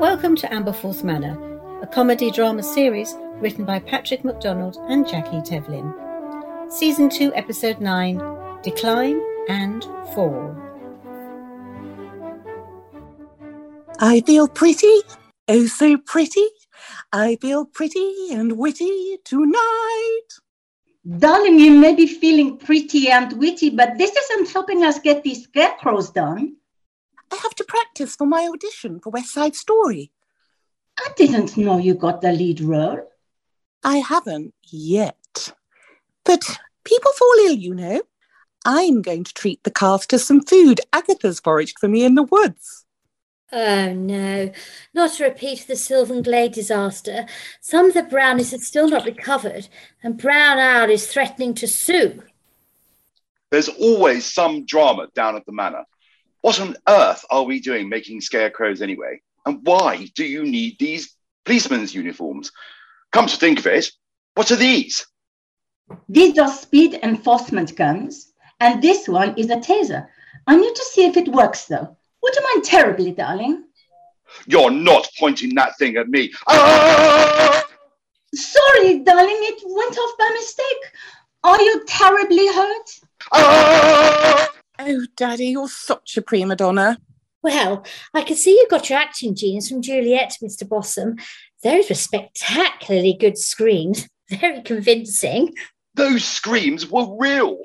Welcome to Amberforth Manor, a comedy drama series written by Patrick MacDonald and Jackie Tevlin. Season 2, Episode 9 Decline and Fall. I feel pretty, oh so pretty. I feel pretty and witty tonight. Darling, you may be feeling pretty and witty, but this isn't helping us get these scarecrows done. I have to practice for my audition for West Side Story. I didn't know you got the lead role. I haven't yet. But people fall ill, you know. I'm going to treat the cast to some food Agatha's foraged for me in the woods. Oh no, not a repeat of the Sylvan Glade disaster. Some of the brownies had still not recovered, and Brown Owl is threatening to sue. There's always some drama down at the manor. What on earth are we doing making scarecrows anyway? And why do you need these policemen's uniforms? Come to think of it, what are these? These are speed enforcement guns, and this one is a taser. I need to see if it works though. Would you mind terribly, darling? You're not pointing that thing at me. Ah! Sorry, darling, it went off by mistake. Are you terribly hurt? Ah! Oh, Daddy, you're such a prima donna. Well, I can see you got your acting genes from Juliet, Mr. Bossum. Those were spectacularly good screams, very convincing. Those screams were real.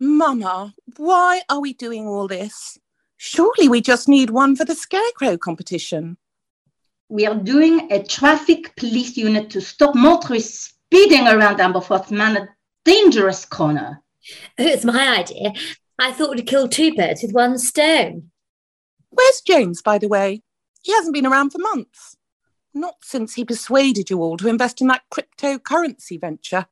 Mama, why are we doing all this? Surely we just need one for the scarecrow competition. We are doing a traffic police unit to stop motorists speeding around Amberforth Manor dangerous corner. Oh, it's my idea. I thought we'd kill two birds with one stone. Where's James, by the way? He hasn't been around for months. Not since he persuaded you all to invest in that cryptocurrency venture.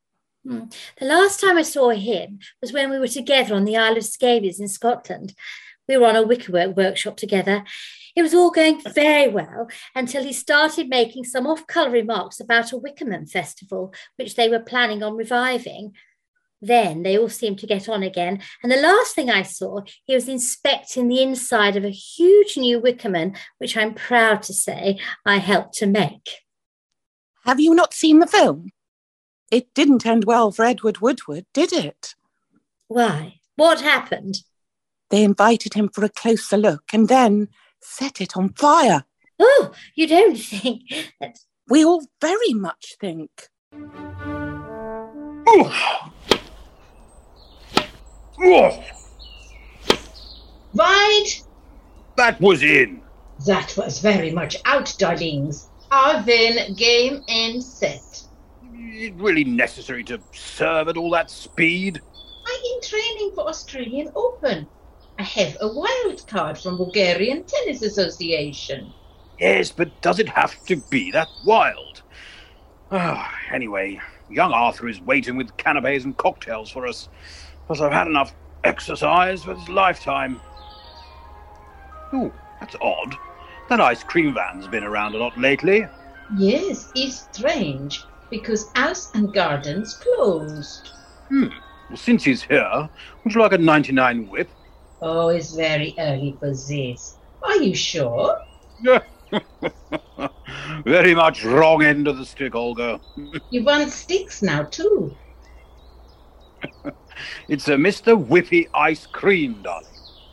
Hmm. The last time I saw him was when we were together on the Isle of Scabies in Scotland. We were on a wickerwork workshop together. It was all going very well until he started making some off colour remarks about a Wickerman festival, which they were planning on reviving. Then they all seemed to get on again. And the last thing I saw, he was inspecting the inside of a huge new Wickerman, which I'm proud to say I helped to make. Have you not seen the film? It didn't end well for Edward Woodward, did it? Why? What happened? They invited him for a closer look and then set it on fire. Oh, you don't think that. We all very much think. Oh, Right, That was in. that was very much out, darlings. Then game and set. Is it really necessary to serve at all that speed? I'm in training for Australian Open. I have a wild card from Bulgarian Tennis Association. Yes, but does it have to be that wild? Ah, anyway, young Arthur is waiting with canapes and cocktails for us. Plus, I've had enough exercise for this lifetime. Oh, that's odd. That ice cream van's been around a lot lately. Yes, it's strange because house and gardens closed. Hmm. Well, since he's here, would you like a 99 whip? Oh, it's very early for this. Are you sure? Yeah. Very much wrong end of the stick, Olga. You want sticks now too. It's a Mr. Whippy ice cream, darling.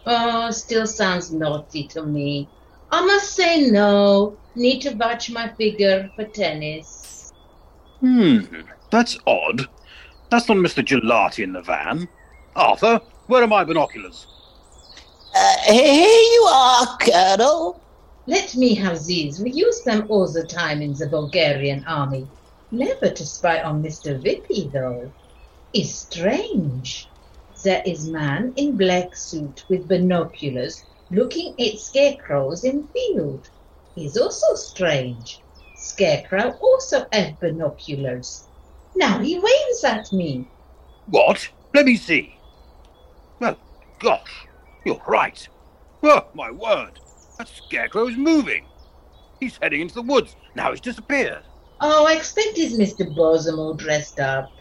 Oh, still sounds naughty to me. I must say no. Need to watch my figure for tennis. Hmm, that's odd. That's not Mr. Gelati in the van. Arthur, where are my binoculars? Uh, here you are, Colonel. Let me have these. We use them all the time in the Bulgarian army. Never to spy on Mr. Vippy, though. It's strange. There is man in black suit with binoculars looking at scarecrows in field. Is also strange. Scarecrow also have binoculars. Now he waves at me. What? Let me see. Well, gosh, you're right. Oh, my word. That scarecrow's moving. He's heading into the woods. Now he's disappeared. Oh, I expect it's Mr. Bossum all dressed up.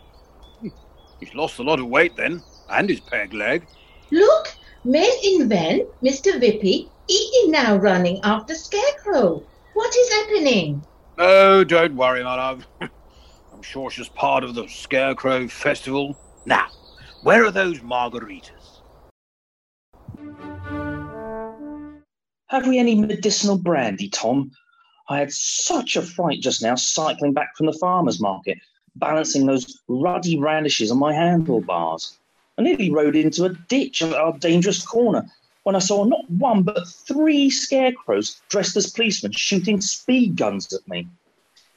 He's lost a lot of weight then, and his peg leg. Look, man in van, Mr. Vippy, he is now running after Scarecrow. What is happening? Oh, don't worry, my love. I'm sure it's just part of the Scarecrow Festival. Now, where are those margaritas? Have we any medicinal brandy, Tom? I had such a fright just now cycling back from the farmer's market, balancing those ruddy radishes on my handlebars. I nearly rode into a ditch at our dangerous corner when I saw not one but three scarecrows dressed as policemen shooting speed guns at me.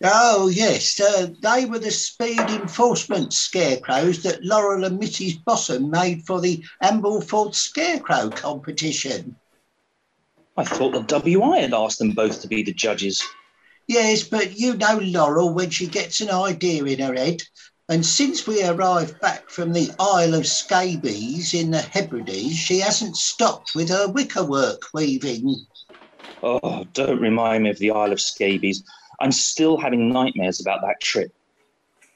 Oh, yes, uh, they were the speed enforcement scarecrows that Laurel and Mrs. Bossum made for the Ambleford Scarecrow competition. I thought the WI had asked them both to be the judges. Yes, but you know Laurel when she gets an idea in her head. And since we arrived back from the Isle of Scabies in the Hebrides, she hasn't stopped with her wickerwork weaving. Oh, don't remind me of the Isle of Scabies. I'm still having nightmares about that trip.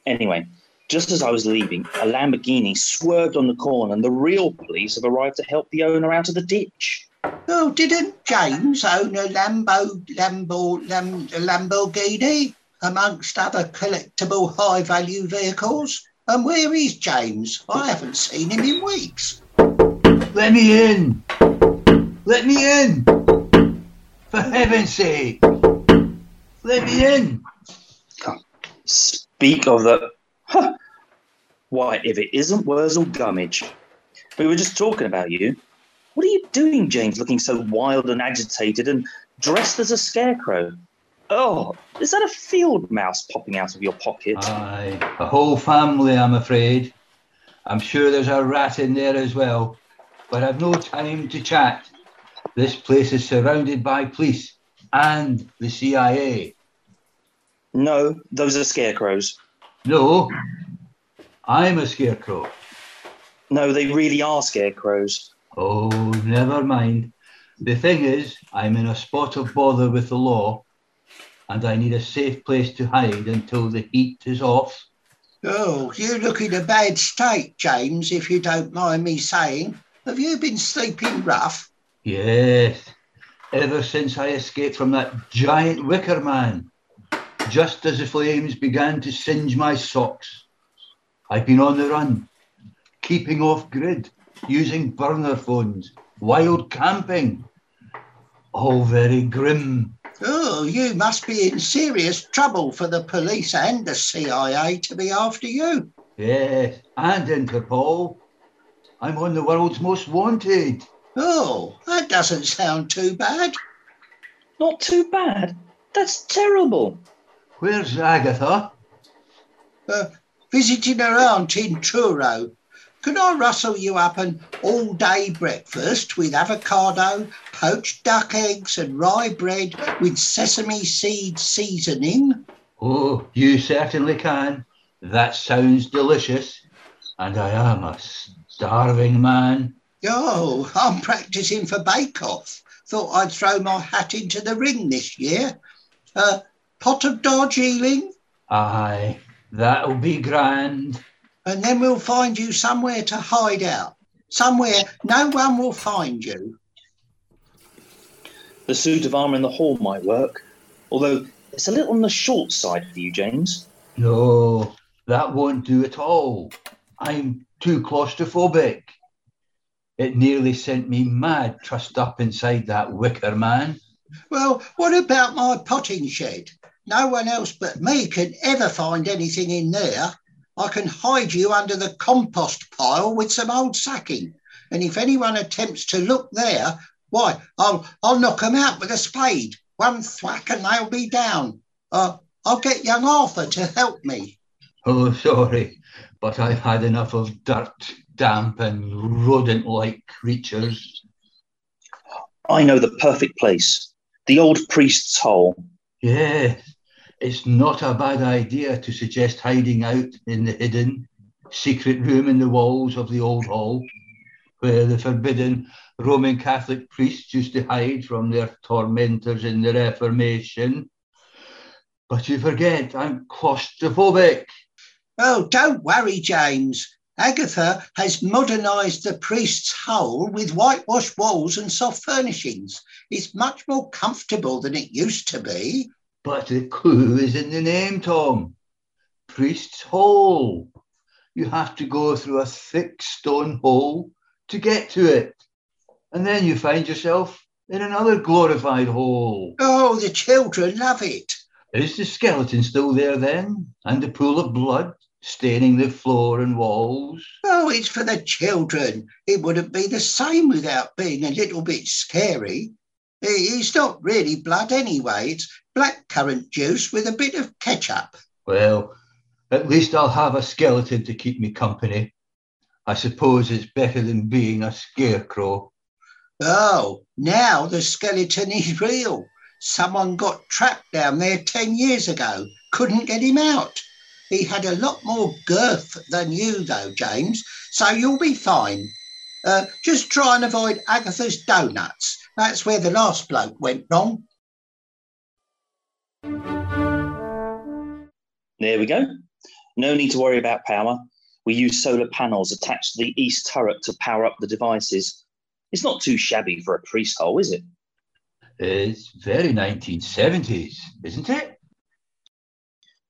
Anyway, just as I was leaving, a Lamborghini swerved on the corner and the real police have arrived to help the owner out of the ditch. Oh, didn't James own a Lambo, Lambo, Lam, Lamborghini amongst other collectible high value vehicles? And where is James? I haven't seen him in weeks. Let me in! Let me in! For heaven's sake! Let me in! Speak of the. Huh. Why, if it isn't Wurzel Gummidge. We were just talking about you. What are you doing, James, looking so wild and agitated and dressed as a scarecrow? Oh, is that a field mouse popping out of your pocket? Aye, a whole family, I'm afraid. I'm sure there's a rat in there as well, but I've no time to chat. This place is surrounded by police and the CIA. No, those are scarecrows. No, I'm a scarecrow. No, they really are scarecrows. Oh, never mind. The thing is, I'm in a spot of bother with the law, and I need a safe place to hide until the heat is off. Oh, you look in a bad state, James, if you don't mind me saying. Have you been sleeping rough? Yes, ever since I escaped from that giant wicker man, just as the flames began to singe my socks. I've been on the run, keeping off grid, using burner phones, wild camping. All very grim. Oh, you must be in serious trouble for the police and the CIA to be after you. Yes, and Interpol. I'm on the world's most wanted. Oh, that doesn't sound too bad. Not too bad. That's terrible. Where's Agatha? Uh, visiting her aunt in Truro. Can I rustle you up an all day breakfast with avocado, poached duck eggs, and rye bread with sesame seed seasoning? Oh, you certainly can. That sounds delicious. And I am a starving man. Oh, I'm practicing for Bake Off. Thought I'd throw my hat into the ring this year. Uh, pot of Darjeeling, Aye, that'll be grand. And then we'll find you somewhere to hide out. Somewhere no one will find you. The suit of armour in the hall might work, although it's a little on the short side for you, James. No, that won't do at all. I'm too claustrophobic. It nearly sent me mad trussed up inside that wicker man. Well, what about my potting shed? No one else but me can ever find anything in there. I can hide you under the compost pile with some old sacking. And if anyone attempts to look there, why, I'll, I'll knock 'em out with a spade. One thwack and they'll be down. Uh, I'll get young Arthur to help me. Oh, sorry, but I've had enough of dirt, damp, and rodent like creatures. I know the perfect place. The old priest's hole. Yes, it's not a bad idea to suggest hiding out in the hidden, secret room in the walls of the old hall, where the forbidden Roman Catholic priests used to hide from their tormentors in the Reformation. But you forget, I'm claustrophobic. Oh, don't worry, James. Agatha has modernised the priest's hole with whitewashed walls and soft furnishings. It's much more comfortable than it used to be. But the clue is in the name, Tom. Priest's Hole. You have to go through a thick stone hole to get to it. And then you find yourself in another glorified hole. Oh, the children love it. Is the skeleton still there then? And the pool of blood staining the floor and walls? Oh, it's for the children. It wouldn't be the same without being a little bit scary. It's not really blood anyway. It's blackcurrant juice with a bit of ketchup. Well, at least I'll have a skeleton to keep me company. I suppose it's better than being a scarecrow. Oh, now the skeleton is real. Someone got trapped down there 10 years ago, couldn't get him out. He had a lot more girth than you, though, James, so you'll be fine. Uh, just try and avoid Agatha's donuts. That's where the last bloke went wrong. There we go. No need to worry about power. We use solar panels attached to the east turret to power up the devices. It's not too shabby for a priest hole, is it? It's very 1970s, isn't it?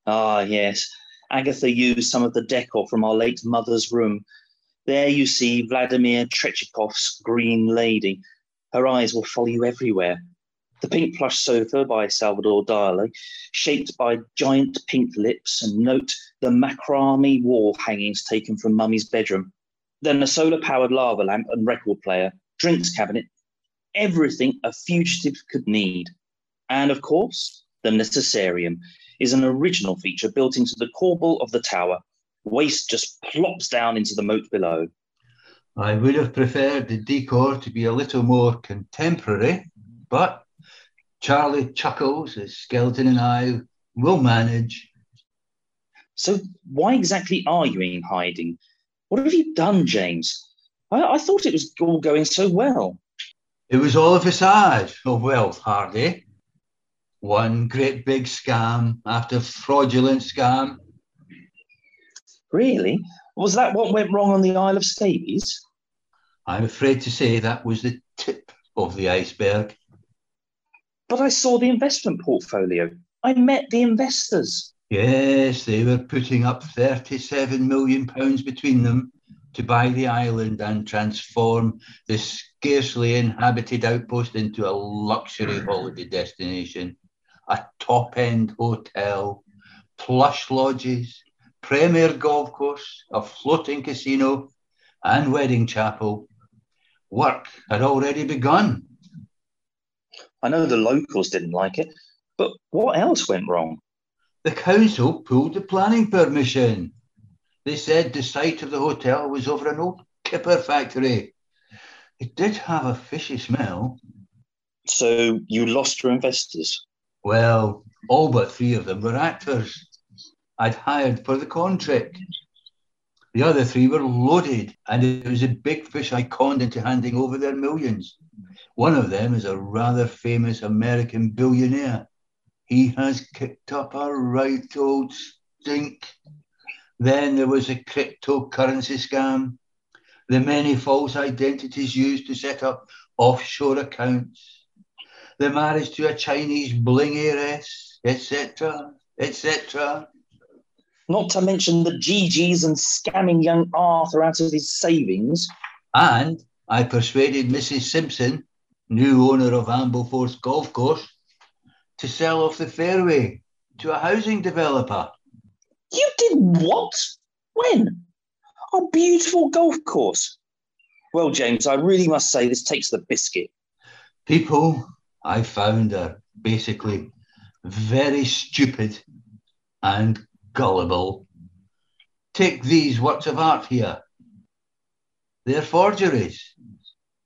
Ah, yes. Agatha used some of the decor from our late mother's room. There you see Vladimir Tretchikoff's Green Lady. Her eyes will follow you everywhere. The pink plush sofa by Salvador Dali, shaped by giant pink lips, and note the macrame wall hangings taken from Mummy's bedroom. Then a solar powered lava lamp and record player, drinks cabinet, everything a fugitive could need. And of course, the necessarium is an original feature built into the corbel of the tower. Waste just plops down into the moat below. I would have preferred the decor to be a little more contemporary, but Charlie chuckles as Skeleton and I will manage. So, why exactly are you in hiding? What have you done, James? I, I thought it was all going so well. It was all a facade of oh, wealth, Hardy. One great big scam after fraudulent scam. Really? Was that what went wrong on the Isle of Scabies? I'm afraid to say that was the tip of the iceberg. But I saw the investment portfolio. I met the investors. Yes, they were putting up 37 million pounds between them to buy the island and transform this scarcely inhabited outpost into a luxury holiday destination, a top end hotel, plush lodges, premier golf course, a floating casino, and wedding chapel. Work had already begun. I know the locals didn't like it, but what else went wrong? The council pulled the planning permission. They said the site of the hotel was over an old kipper factory. It did have a fishy smell. So you lost your investors? Well, all but three of them were actors I'd hired for the contract. The other three were loaded, and it was a big fish I conned into handing over their millions. One of them is a rather famous American billionaire. He has kicked up a right old stink. Then there was a cryptocurrency scam, the many false identities used to set up offshore accounts, the marriage to a Chinese bling heiress, etc., etc. Not to mention the GGs and scamming young Arthur out of his savings. And I persuaded Mrs. Simpson, new owner of Ambleforth Golf Course, to sell off the fairway to a housing developer. You did what? When? A beautiful golf course. Well, James, I really must say this takes the biscuit. People I found are basically very stupid and gullible. Take these works of art here. They're forgeries.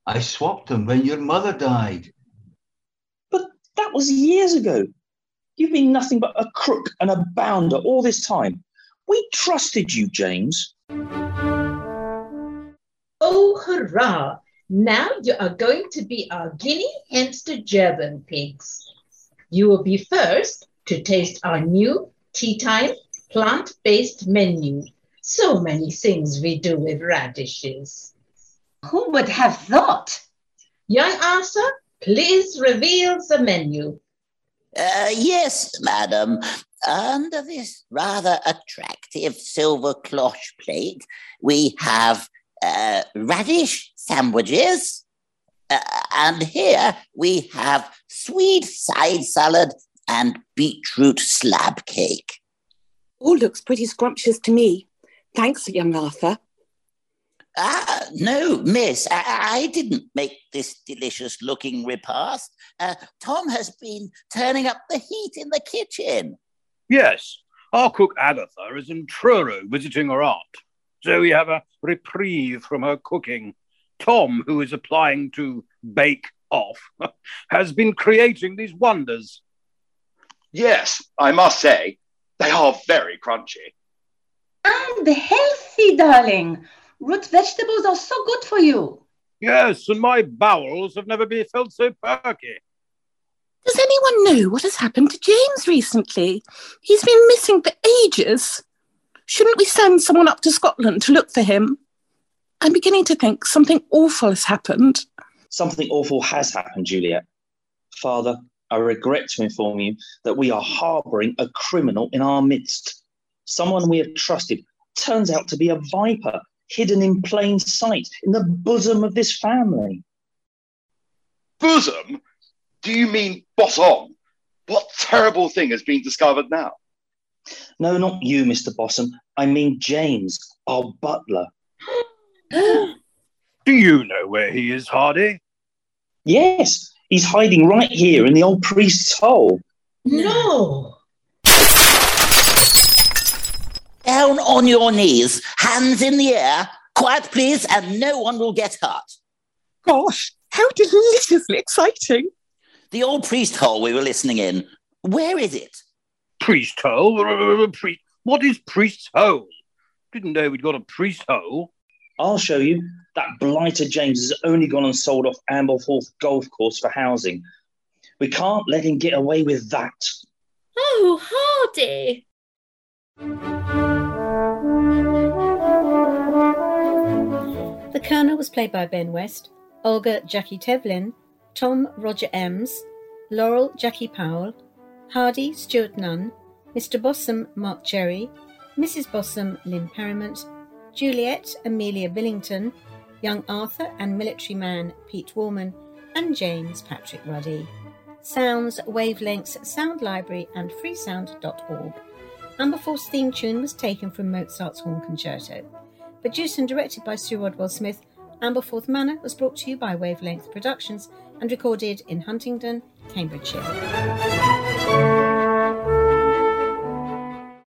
I swapped them when your mother died. But that was years ago. You've been nothing but a crook and a bounder all this time. We trusted you, James. Oh, hurrah! Now you are going to be our guinea hamster German pigs. You will be first to taste our new tea time plant based menu So many things we do with radishes. Who would have thought? Young Arthur, please reveal the menu. Uh, yes, madam. Under this rather attractive silver cloche plate, we have uh, radish sandwiches. Uh, and here we have sweet side salad and beetroot slab cake. All looks pretty scrumptious to me. Thanks, young Arthur. Ah, no, miss, I, I didn't make this delicious looking repast. Uh, Tom has been turning up the heat in the kitchen. Yes, our cook Agatha is in Truro visiting her aunt, so we have a reprieve from her cooking. Tom, who is applying to bake off, has been creating these wonders. Yes, I must say, they are very crunchy. And healthy, darling. Root vegetables are so good for you. Yes, and my bowels have never been felt so perky. Does anyone know what has happened to James recently? He's been missing for ages. Shouldn't we send someone up to Scotland to look for him? I'm beginning to think something awful has happened. Something awful has happened, Juliet. Father, I regret to inform you that we are harbouring a criminal in our midst. Someone we have trusted turns out to be a viper hidden in plain sight in the bosom of this family. Bosom? Do you mean Bosom? What terrible thing has been discovered now? No, not you, Mr. Bossum. I mean James, our butler. Do you know where he is, Hardy? Yes, he's hiding right here in the old priest's hole. No. Down on your knees, hands in the air, quiet please, and no one will get hurt. Gosh, how deliciously exciting. The old priest hole we were listening in, where is it? Priest hole? Priest. What is priest's hole? Didn't know we'd got a priest hole. I'll show you. That blighter James has only gone and sold off Ampleforth Golf Course for housing. We can't let him get away with that. Oh, Hardy. The Colonel was played by Ben West, Olga Jackie Tevlin, Tom Roger Ems, Laurel Jackie Powell, Hardy Stuart Nunn, Mr. Bossum Mark Cherry, Mrs. Bossum Lynn Perrimont, Juliet Amelia Billington, young Arthur and military man Pete Warman, and James Patrick Ruddy. Sounds, Wavelengths, Sound Library, and freesound.org. Amberforth's theme tune was taken from Mozart's Horn Concerto. Produced and directed by Sue Rodwell Smith, Amberforth Manor was brought to you by Wavelength Productions and recorded in Huntingdon, Cambridgeshire.